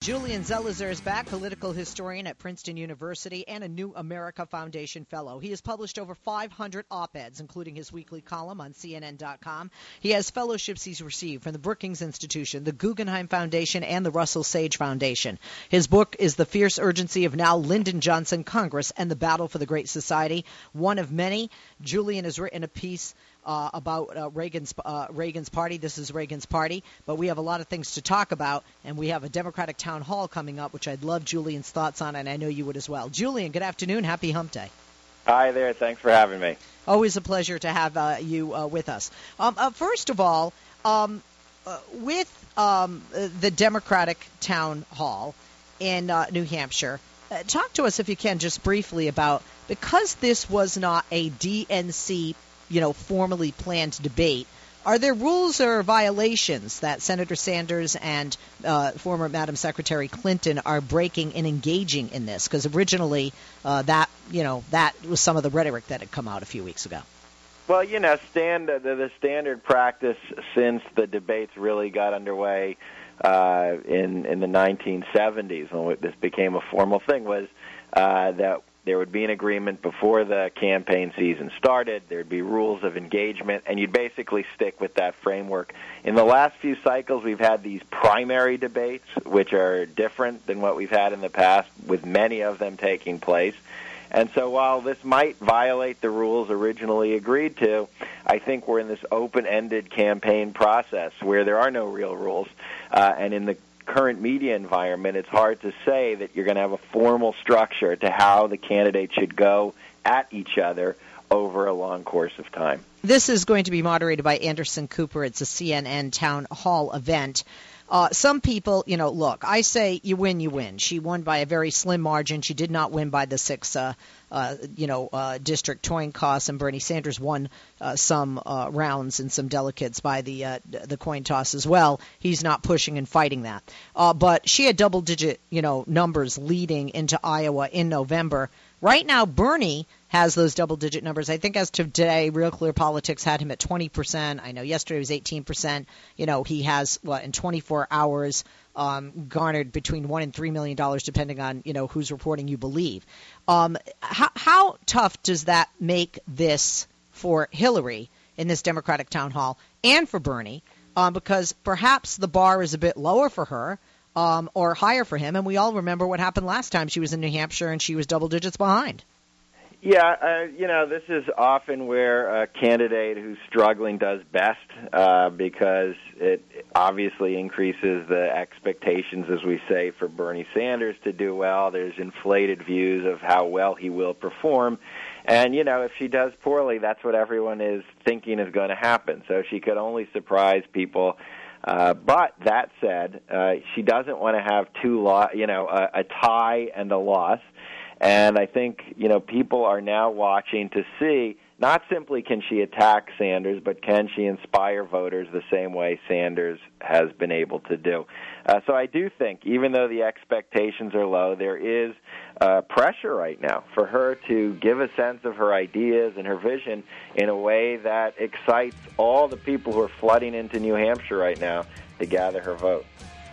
Julian Zelizer is back, political historian at Princeton University and a New America Foundation Fellow. He has published over 500 op eds, including his weekly column on CNN.com. He has fellowships he's received from the Brookings Institution, the Guggenheim Foundation, and the Russell Sage Foundation. His book is The Fierce Urgency of Now Lyndon Johnson Congress and the Battle for the Great Society, one of many. Julian has written a piece uh, about uh, Reagan's uh, Reagan's party. This is Reagan's party, but we have a lot of things to talk about, and we have a Democratic town hall coming up, which I'd love Julian's thoughts on, and I know you would as well. Julian, good afternoon. Happy Hump Day. Hi there. Thanks for having me. Always a pleasure to have uh, you uh, with us. Um, uh, first of all, um, with um, the Democratic town hall in New Hampshire, talk to us if you can just briefly about because this was not a DNC you know, formally planned debate. Are there rules or violations that Senator Sanders and uh, former Madam Secretary Clinton are breaking and engaging in this? Because originally, uh, that you know that was some of the rhetoric that had come out a few weeks ago. Well, you know, the, the standard practice since the debates really got underway uh, in in the 1970s when this became a formal thing was uh, that there would be an agreement before the campaign season started. There'd be rules of engagement, and you'd basically stick with that framework. In the last few cycles, we've had these primary debates, which are different than what we've had in the past, with many of them taking place. And so while this might violate the rules originally agreed to, I think we're in this open-ended campaign process where there are no real rules. Uh, and in the current media environment, it's hard to say that you're going to have a formal structure to how the candidates should go at each other over a long course of time. This is going to be moderated by Anderson Cooper. It's a CNN town hall event. Uh, some people, you know, look, I say you win, you win. She won by a very slim margin. She did not win by the six, uh, uh, you know, uh, district coin toss, and Bernie Sanders won uh, some uh, rounds and some delegates by the uh, the coin toss as well. He's not pushing and fighting that, uh, but she had double digit, you know, numbers leading into Iowa in November. Right now, Bernie has those double digit numbers. I think as to today, Real Clear Politics had him at 20%. I know yesterday was 18%. You know, he has, what, in 24 hours, um, garnered between one and three million dollars, depending on you know who's reporting you believe. Um, how, how tough does that make this for Hillary in this Democratic town hall, and for Bernie, um, because perhaps the bar is a bit lower for her. Um, or higher for him, and we all remember what happened last time she was in New Hampshire and she was double digits behind. Yeah, uh, you know, this is often where a candidate who's struggling does best uh, because it obviously increases the expectations, as we say, for Bernie Sanders to do well. There's inflated views of how well he will perform. And, you know, if she does poorly, that's what everyone is thinking is going to happen. So she could only surprise people. Uh, but that said, uh, she doesn't want to have two, lo- you know, a, a tie and a loss. And I think, you know, people are now watching to see not simply can she attack Sanders, but can she inspire voters the same way Sanders has been able to do. Uh, so I do think, even though the expectations are low, there is uh, pressure right now for her to give a sense of her ideas and her vision in a way that excites all the people who are flooding into New Hampshire right now to gather her vote.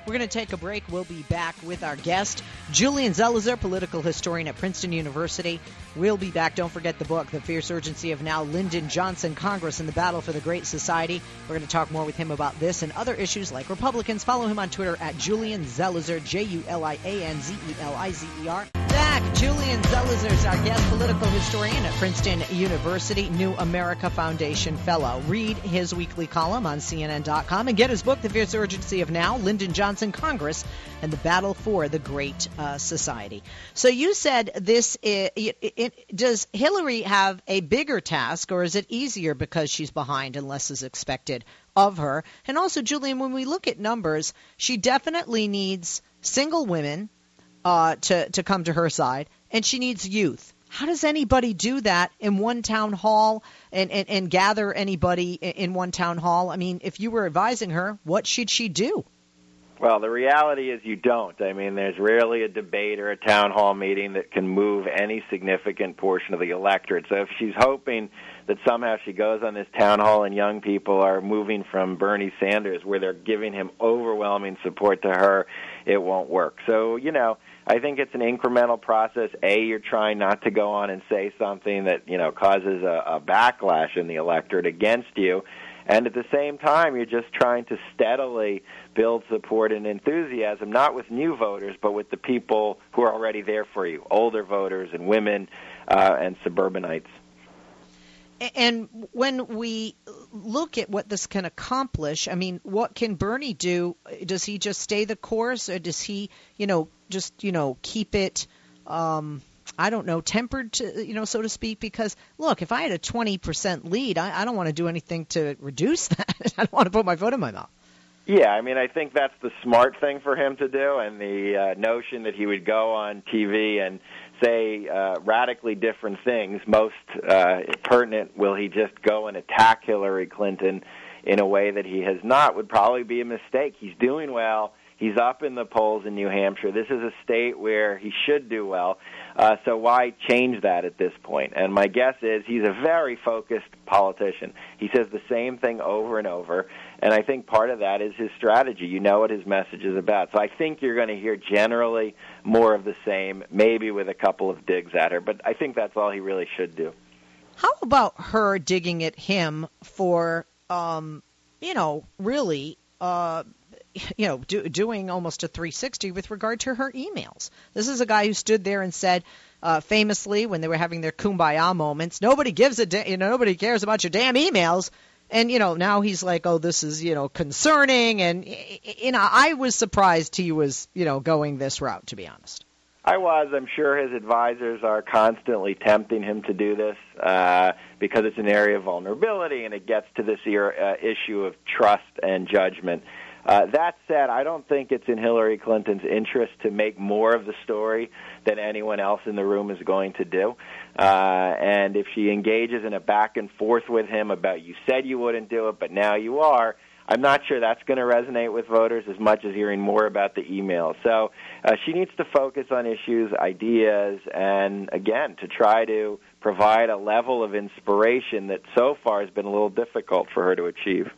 We're going to take a break. We'll be back with our guest, Julian Zelizer, political historian at Princeton University. We'll be back. Don't forget the book, The Fierce Urgency of Now Lyndon Johnson Congress and the Battle for the Great Society. We're going to talk more with him about this and other issues like Republicans. Follow him on Twitter at Julian Zelizer, J U L I A N Z E L I Z E R. Back, Julian Zelizer is our guest, political historian at Princeton University, New America Foundation Fellow. Read his weekly column on CNN.com and get his book, The Fierce Urgency of Now Lyndon Johnson Congress and the Battle for the Great uh, Society. So you said this. Is, does Hillary have a bigger task, or is it easier because she's behind and less is expected of her? And also, Julian, when we look at numbers, she definitely needs single women uh, to to come to her side, and she needs youth. How does anybody do that in one town hall and, and, and gather anybody in one town hall? I mean, if you were advising her, what should she do? Well, the reality is you don't. I mean, there's rarely a debate or a town hall meeting that can move any significant portion of the electorate. So if she's hoping that somehow she goes on this town hall and young people are moving from Bernie Sanders, where they're giving him overwhelming support to her, it won't work. So, you know, I think it's an incremental process. A, you're trying not to go on and say something that, you know, causes a, a backlash in the electorate against you and at the same time, you're just trying to steadily build support and enthusiasm, not with new voters, but with the people who are already there for you older voters and women uh, and suburbanites. And when we look at what this can accomplish, I mean, what can Bernie do? Does he just stay the course, or does he, you know, just you know keep it? Um, I don't know, tempered, to, you know, so to speak. Because look, if I had a 20% lead, I, I don't want to do anything to reduce that. I don't want to put my foot in my mouth. Yeah, I mean, I think that's the smart thing for him to do, and the uh, notion that he would go on TV and say uh, radically different things, most uh, pertinent, will he just go and attack Hillary Clinton in a way that he has not, would probably be a mistake. He's doing well. He's up in the polls in New Hampshire. This is a state where he should do well. Uh, so why change that at this point? And my guess is he's a very focused politician. He says the same thing over and over, and I think part of that is his strategy. You know what his message is about. So I think you're going to hear generally more of the same, maybe with a couple of digs at her, but I think that's all he really should do. How about her digging at him for, um, you know, really uh, you know, do, doing almost a 360 with regard to her emails. This is a guy who stood there and said, uh, famously, when they were having their kumbaya moments, nobody gives a, da- you know, nobody cares about your damn emails. And you know, now he's like, oh, this is you know concerning, and you know, I was surprised he was you know going this route, to be honest. I was. I'm sure his advisors are constantly tempting him to do this uh, because it's an area of vulnerability and it gets to this uh, issue of trust and judgment. Uh, that said, I don't think it's in Hillary Clinton's interest to make more of the story than anyone else in the room is going to do. Uh, and if she engages in a back and forth with him about you said you wouldn't do it, but now you are, I'm not sure that's going to resonate with voters as much as hearing more about the email. So uh, she needs to focus on issues, ideas, and again, to try to provide a level of inspiration that so far has been a little difficult for her to achieve.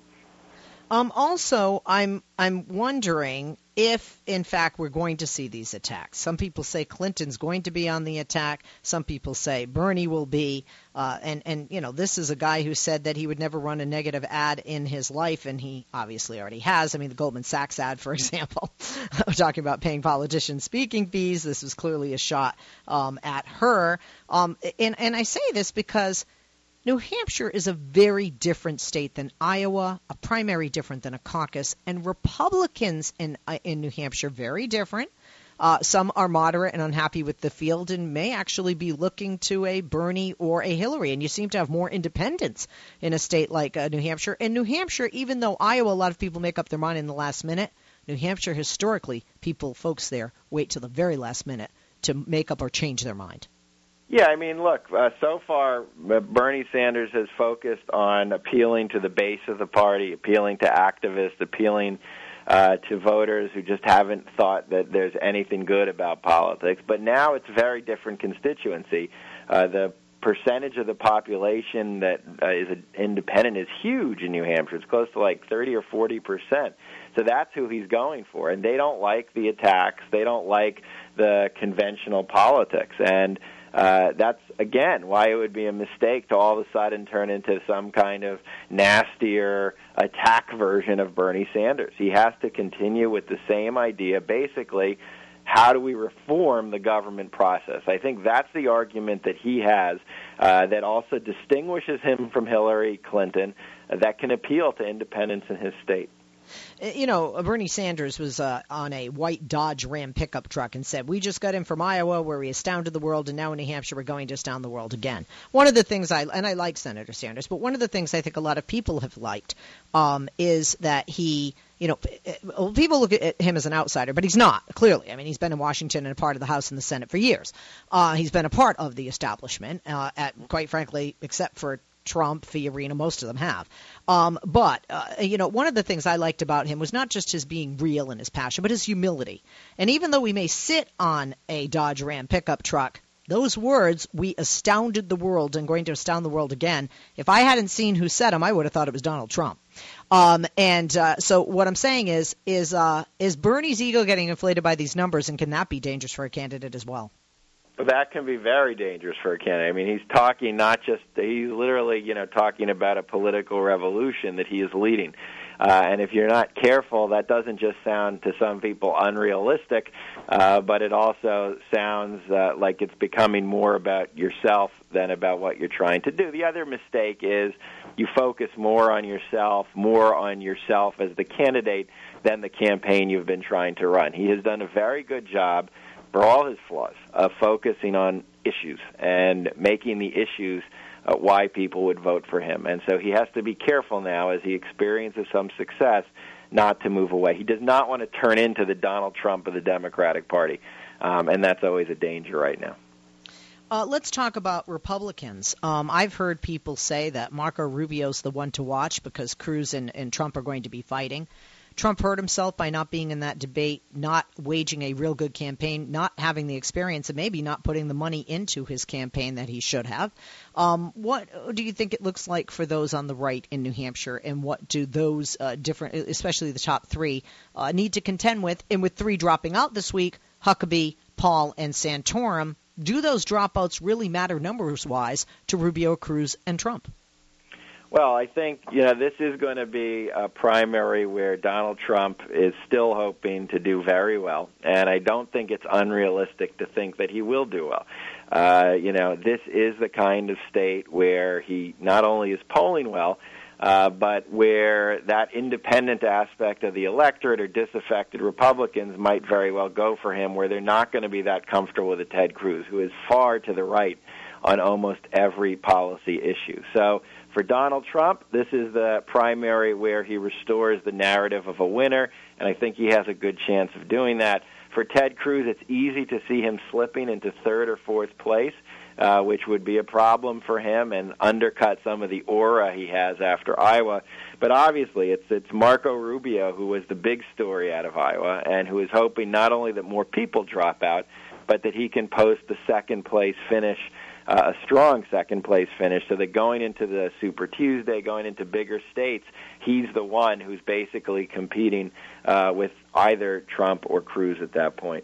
Um, also, I'm I'm wondering if, in fact, we're going to see these attacks. Some people say Clinton's going to be on the attack. Some people say Bernie will be. Uh, and and you know, this is a guy who said that he would never run a negative ad in his life, and he obviously already has. I mean, the Goldman Sachs ad, for example, talking about paying politicians speaking fees. This was clearly a shot um, at her. Um, and and I say this because New Hampshire is a very different state than Iowa, a primary different than a caucus, and Republicans in uh, in New Hampshire very different. Uh, some are moderate and unhappy with the field and may actually be looking to a Bernie or a Hillary. And you seem to have more independence in a state like uh, New Hampshire. And New Hampshire, even though Iowa, a lot of people make up their mind in the last minute, New Hampshire, historically, people, folks there, wait till the very last minute to make up or change their mind. Yeah, I mean, look, uh, so far uh, Bernie Sanders has focused on appealing to the base of the party, appealing to activists, appealing uh, to voters who just haven't thought that there's anything good about politics. But now it's a very different constituency. Uh, the percentage of the population that uh, is independent is huge in New Hampshire. It's close to like 30 or 40 percent. So that's who he's going for, and they don't like the attacks. They don't like the conventional politics, and uh, that's again why it would be a mistake to all of a sudden turn into some kind of nastier attack version of Bernie Sanders. He has to continue with the same idea, basically. How do we reform the government process? I think that's the argument that he has uh, that also distinguishes him from Hillary Clinton, uh, that can appeal to independents in his state. Uh, you know, uh, Bernie Sanders was uh, on a white Dodge Ram pickup truck and said, "We just got in from Iowa, where we astounded the world, and now in New Hampshire, we're going to astound the world again." One of the things I and I like Senator Sanders, but one of the things I think a lot of people have liked um, is that he you know, people look at him as an outsider, but he's not, clearly. I mean, he's been in Washington and a part of the House and the Senate for years. Uh, he's been a part of the establishment, uh, at, quite frankly, except for Trump, Fiorina, most of them have. Um, but, uh, you know, one of the things I liked about him was not just his being real and his passion, but his humility. And even though we may sit on a Dodge Ram pickup truck, those words, we astounded the world and going to astound the world again. If I hadn't seen who said them, I would have thought it was Donald Trump. Um, and uh, so what I'm saying is, is uh, is Bernie's ego getting inflated by these numbers, and can that be dangerous for a candidate as well? That can be very dangerous for a candidate. I mean, he's talking not just he's literally, you know, talking about a political revolution that he is leading. Uh, and if you're not careful, that doesn't just sound to some people unrealistic, uh, but it also sounds uh, like it's becoming more about yourself than about what you're trying to do. The other mistake is you focus more on yourself, more on yourself as the candidate than the campaign you've been trying to run. He has done a very good job for all his flaws, of focusing on issues and making the issues uh, why people would vote for him. And so he has to be careful now as he experiences some success not to move away. He does not want to turn into the Donald Trump of the Democratic Party, um, and that's always a danger right now. Uh, let's talk about Republicans. Um, I've heard people say that Marco Rubio's the one to watch because Cruz and, and Trump are going to be fighting. Trump hurt himself by not being in that debate, not waging a real good campaign, not having the experience, and maybe not putting the money into his campaign that he should have. Um, what do you think it looks like for those on the right in New Hampshire, and what do those uh, different, especially the top three, uh, need to contend with? And with three dropping out this week, Huckabee, Paul, and Santorum, do those dropouts really matter numbers wise to Rubio, Cruz, and Trump? Well, I think you know this is going to be a primary where Donald Trump is still hoping to do very well, and I don't think it's unrealistic to think that he will do well. Uh, you know, this is the kind of state where he not only is polling well, uh, but where that independent aspect of the electorate or disaffected Republicans might very well go for him, where they're not going to be that comfortable with a Ted Cruz, who is far to the right on almost every policy issue. So for Donald Trump, this is the primary where he restores the narrative of a winner, and I think he has a good chance of doing that. For Ted Cruz, it's easy to see him slipping into third or fourth place, uh, which would be a problem for him and undercut some of the aura he has after Iowa. But obviously, it's it's Marco Rubio who was the big story out of Iowa, and who is hoping not only that more people drop out, but that he can post the second place finish uh, a strong second place finish. So that going into the Super Tuesday, going into bigger states, he's the one who's basically competing uh, with either Trump or Cruz at that point.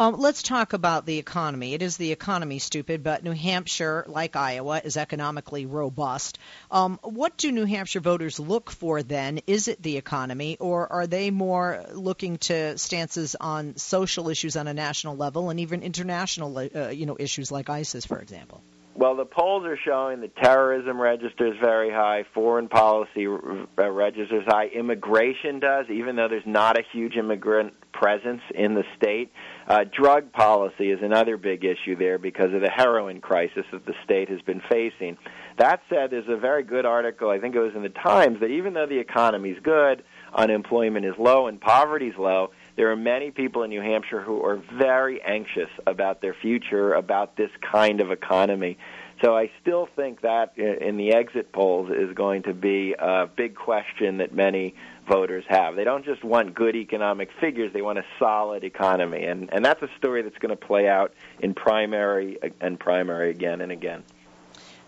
Um, let's talk about the economy. It is the economy, stupid, but New Hampshire, like Iowa, is economically robust. Um, what do New Hampshire voters look for then? Is it the economy, or are they more looking to stances on social issues on a national level and even international, uh, you know, issues like ISIS, for example? Well, the polls are showing the terrorism register is very high, foreign policy uh, register is high, immigration does, even though there's not a huge immigrant presence in the state. Uh, drug policy is another big issue there because of the heroin crisis that the state has been facing. That said, there's a very good article, I think it was in the Times, that even though the economy is good, unemployment is low, and poverty is low, there are many people in New Hampshire who are very anxious about their future, about this kind of economy. So I still think that in the exit polls is going to be a big question that many voters have. They don't just want good economic figures, they want a solid economy. And and that's a story that's going to play out in primary and primary again and again.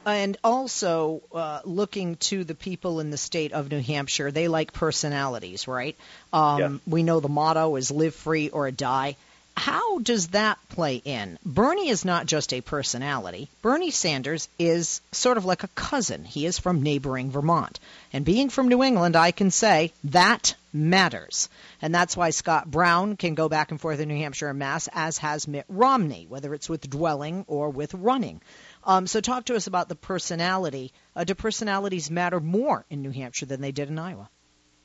And also uh, looking to the people in the state of New Hampshire, they like personalities, right? Um, yes. We know the motto is "Live free or die." How does that play in? Bernie is not just a personality. Bernie Sanders is sort of like a cousin. He is from neighboring Vermont. And being from New England, I can say that matters. And that's why Scott Brown can go back and forth in New Hampshire and Mass, as has Mitt Romney, whether it's with dwelling or with running. Um, so talk to us about the personality. Uh, do personalities matter more in New Hampshire than they did in Iowa?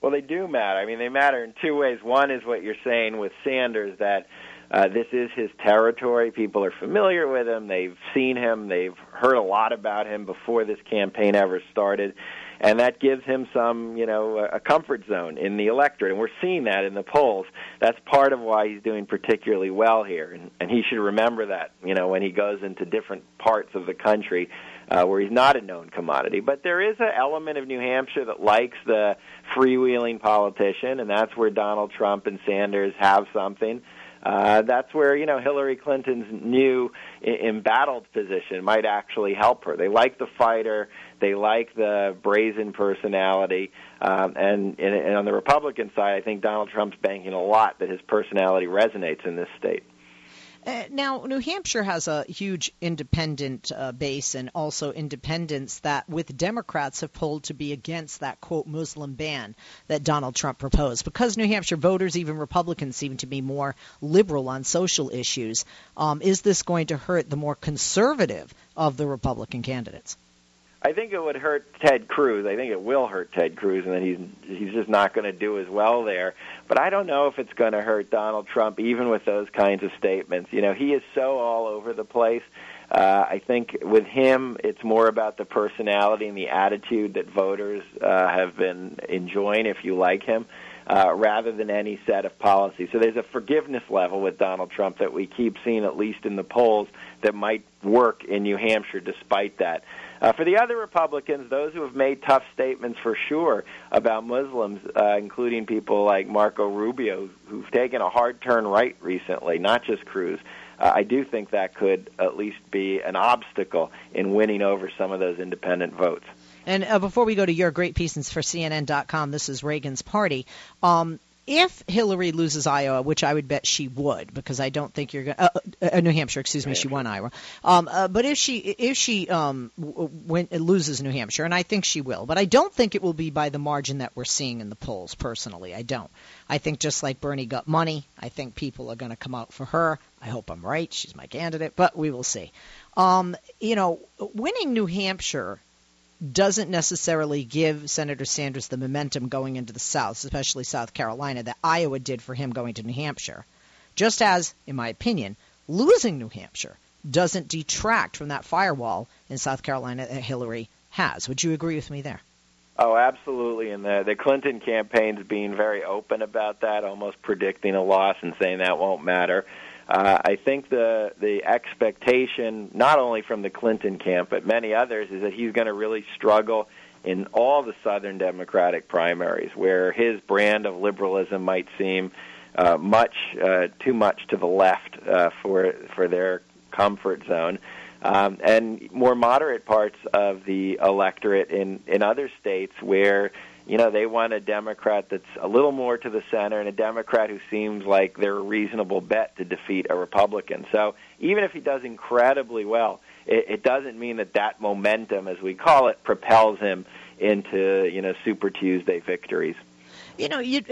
Well, they do matter. I mean, they matter in two ways. One is what you're saying with Sanders that uh, this is his territory. People are familiar with him. They've seen him. They've heard a lot about him before this campaign ever started. and that gives him some, you know, a comfort zone in the electorate, and we're seeing that in the polls. That's part of why he's doing particularly well here, and, and he should remember that, you know, when he goes into different parts of the country uh, where he's not a known commodity. But there is an element of New Hampshire that likes the freewheeling politician, and that's where Donald Trump and Sanders have something. Uh, that's where you know Hillary Clinton's new embattled position might actually help her. They like the fighter, they like the brazen personality, um, and, and, and on the Republican side, I think Donald Trump's banking a lot that his personality resonates in this state. Uh, now, New Hampshire has a huge independent uh, base and also independents that, with Democrats, have polled to be against that, quote, Muslim ban that Donald Trump proposed. Because New Hampshire voters, even Republicans, seem to be more liberal on social issues, um, is this going to hurt the more conservative of the Republican candidates? I think it would hurt Ted Cruz. I think it will hurt Ted Cruz, and then he's he's just not going to do as well there. But I don't know if it's going to hurt Donald Trump, even with those kinds of statements. You know, he is so all over the place. Uh, I think with him, it's more about the personality and the attitude that voters uh, have been enjoying. If you like him. Uh, rather than any set of policies. So there's a forgiveness level with Donald Trump that we keep seeing, at least in the polls, that might work in New Hampshire despite that. Uh, for the other Republicans, those who have made tough statements for sure about Muslims, uh, including people like Marco Rubio, who've taken a hard turn right recently, not just Cruz, uh, I do think that could at least be an obstacle in winning over some of those independent votes. And uh, before we go to your great pieces for CNN.com, this is Reagan's party. Um, if Hillary loses Iowa, which I would bet she would, because I don't think you're going uh, uh, New Hampshire, excuse me, she won Iowa. Um, uh, but if she if she um, win, loses New Hampshire, and I think she will, but I don't think it will be by the margin that we're seeing in the polls. Personally, I don't. I think just like Bernie got money, I think people are going to come out for her. I hope I'm right. She's my candidate, but we will see. Um, you know, winning New Hampshire doesn't necessarily give Senator Sanders the momentum going into the South, especially South Carolina, that Iowa did for him going to New Hampshire. Just as, in my opinion, losing New Hampshire doesn't detract from that firewall in South Carolina that Hillary has. Would you agree with me there? Oh, absolutely. And the the Clinton campaign's being very open about that, almost predicting a loss and saying that won't matter. Uh, I think the the expectation, not only from the Clinton camp but many others, is that he's going to really struggle in all the Southern Democratic primaries, where his brand of liberalism might seem uh, much uh, too much to the left uh, for for their comfort zone. Um, and more moderate parts of the electorate in, in other states where you know, they want a Democrat that's a little more to the center and a Democrat who seems like they're a reasonable bet to defeat a Republican. So even if he does incredibly well, it, it doesn't mean that that momentum, as we call it, propels him into, you know, Super Tuesday victories you know, you,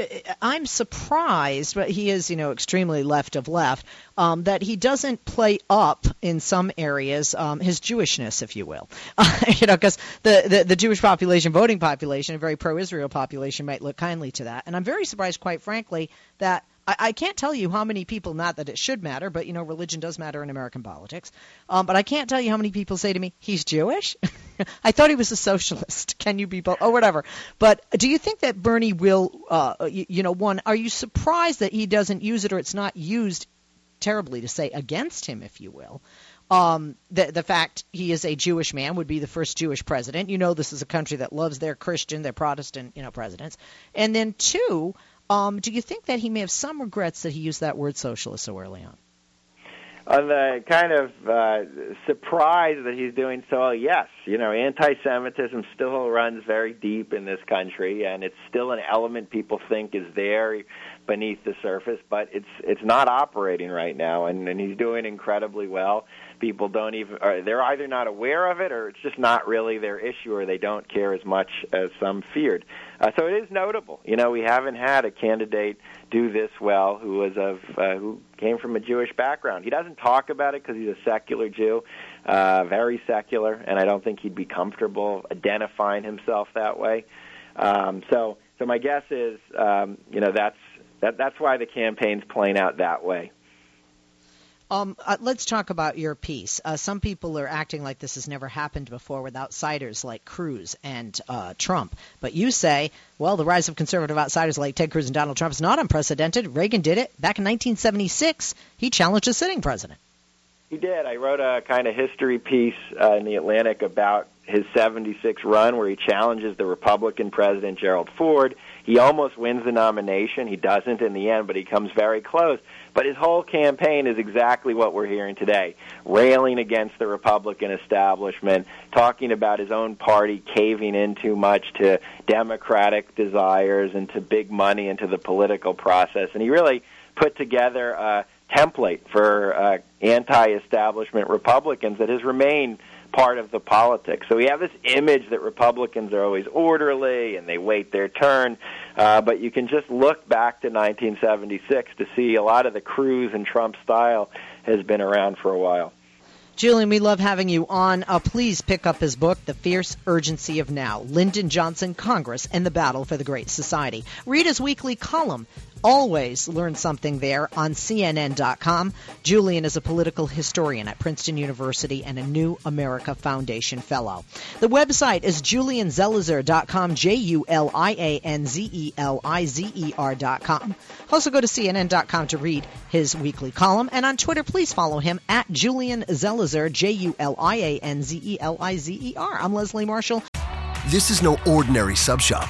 I'm surprised, but he is, you know, extremely left of left, um, that he doesn't play up in some areas um, his Jewishness, if you will. Uh, you know, because the, the, the Jewish population, voting population, a very pro-Israel population, might look kindly to that. And I'm very surprised, quite frankly, that I, I can't tell you how many people, not that it should matter, but you know, religion does matter in American politics. Um, but I can't tell you how many people say to me, "He's Jewish." I thought he was a socialist. Can you be both? Oh, whatever. But do you think that Bernie will, uh, you, you know, one? Are you surprised that he doesn't use it, or it's not used terribly to say against him, if you will? Um, the the fact he is a Jewish man would be the first Jewish president. You know, this is a country that loves their Christian, their Protestant, you know, presidents. And then two, um, do you think that he may have some regrets that he used that word socialist so early on? On the kind of uh, surprise that he's doing so yes. You know, anti-Semitism still runs very deep in this country, and it's still an element people think is there beneath the surface, but it's it's not operating right now, and, and he's doing incredibly well people don't even or they're either not aware of it or it's just not really their issue or they don't care as much as some feared. Uh, so it is notable. You know, we haven't had a candidate do this well who was of uh, who came from a Jewish background. He doesn't talk about it because he's a secular Jew, uh, very secular, and I don't think he'd be comfortable identifying himself that way. Um, so, so my guess is, um, you know, that's that, that's why the campaign's playing out that way. Um, uh, let's talk about your piece. Uh, some people are acting like this has never happened before with outsiders like Cruz and uh, Trump. But you say, well, the rise of conservative outsiders like Ted Cruz and Donald Trump is not unprecedented. Reagan did it back in 1976. He challenged a sitting president. He did. I wrote a kind of history piece uh, in the Atlantic about his 76 run where he challenges the Republican president Gerald Ford. He almost wins the nomination. He doesn't in the end, but he comes very close. But his whole campaign is exactly what we're hearing today railing against the Republican establishment, talking about his own party caving in too much to Democratic desires and to big money and to the political process. And he really put together a template for uh, anti establishment Republicans that has remained part of the politics. So we have this image that Republicans are always orderly and they wait their turn. Uh, but you can just look back to 1976 to see a lot of the Cruz and Trump style has been around for a while. Julian, we love having you on. Uh, please pick up his book, The Fierce Urgency of Now Lyndon Johnson, Congress, and the Battle for the Great Society. Read his weekly column, always learn something there on CNN.com. Julian is a political historian at Princeton University and a New America Foundation Fellow. The website is julianzelizer.com, J U L I A N Z E L I Z E R.com. Also go to CNN.com to read his weekly column. And on Twitter, please follow him at Julian Zelizer, J U L I A N Z E L I Z E R. I'm Leslie Marshall. This is no ordinary sub shop.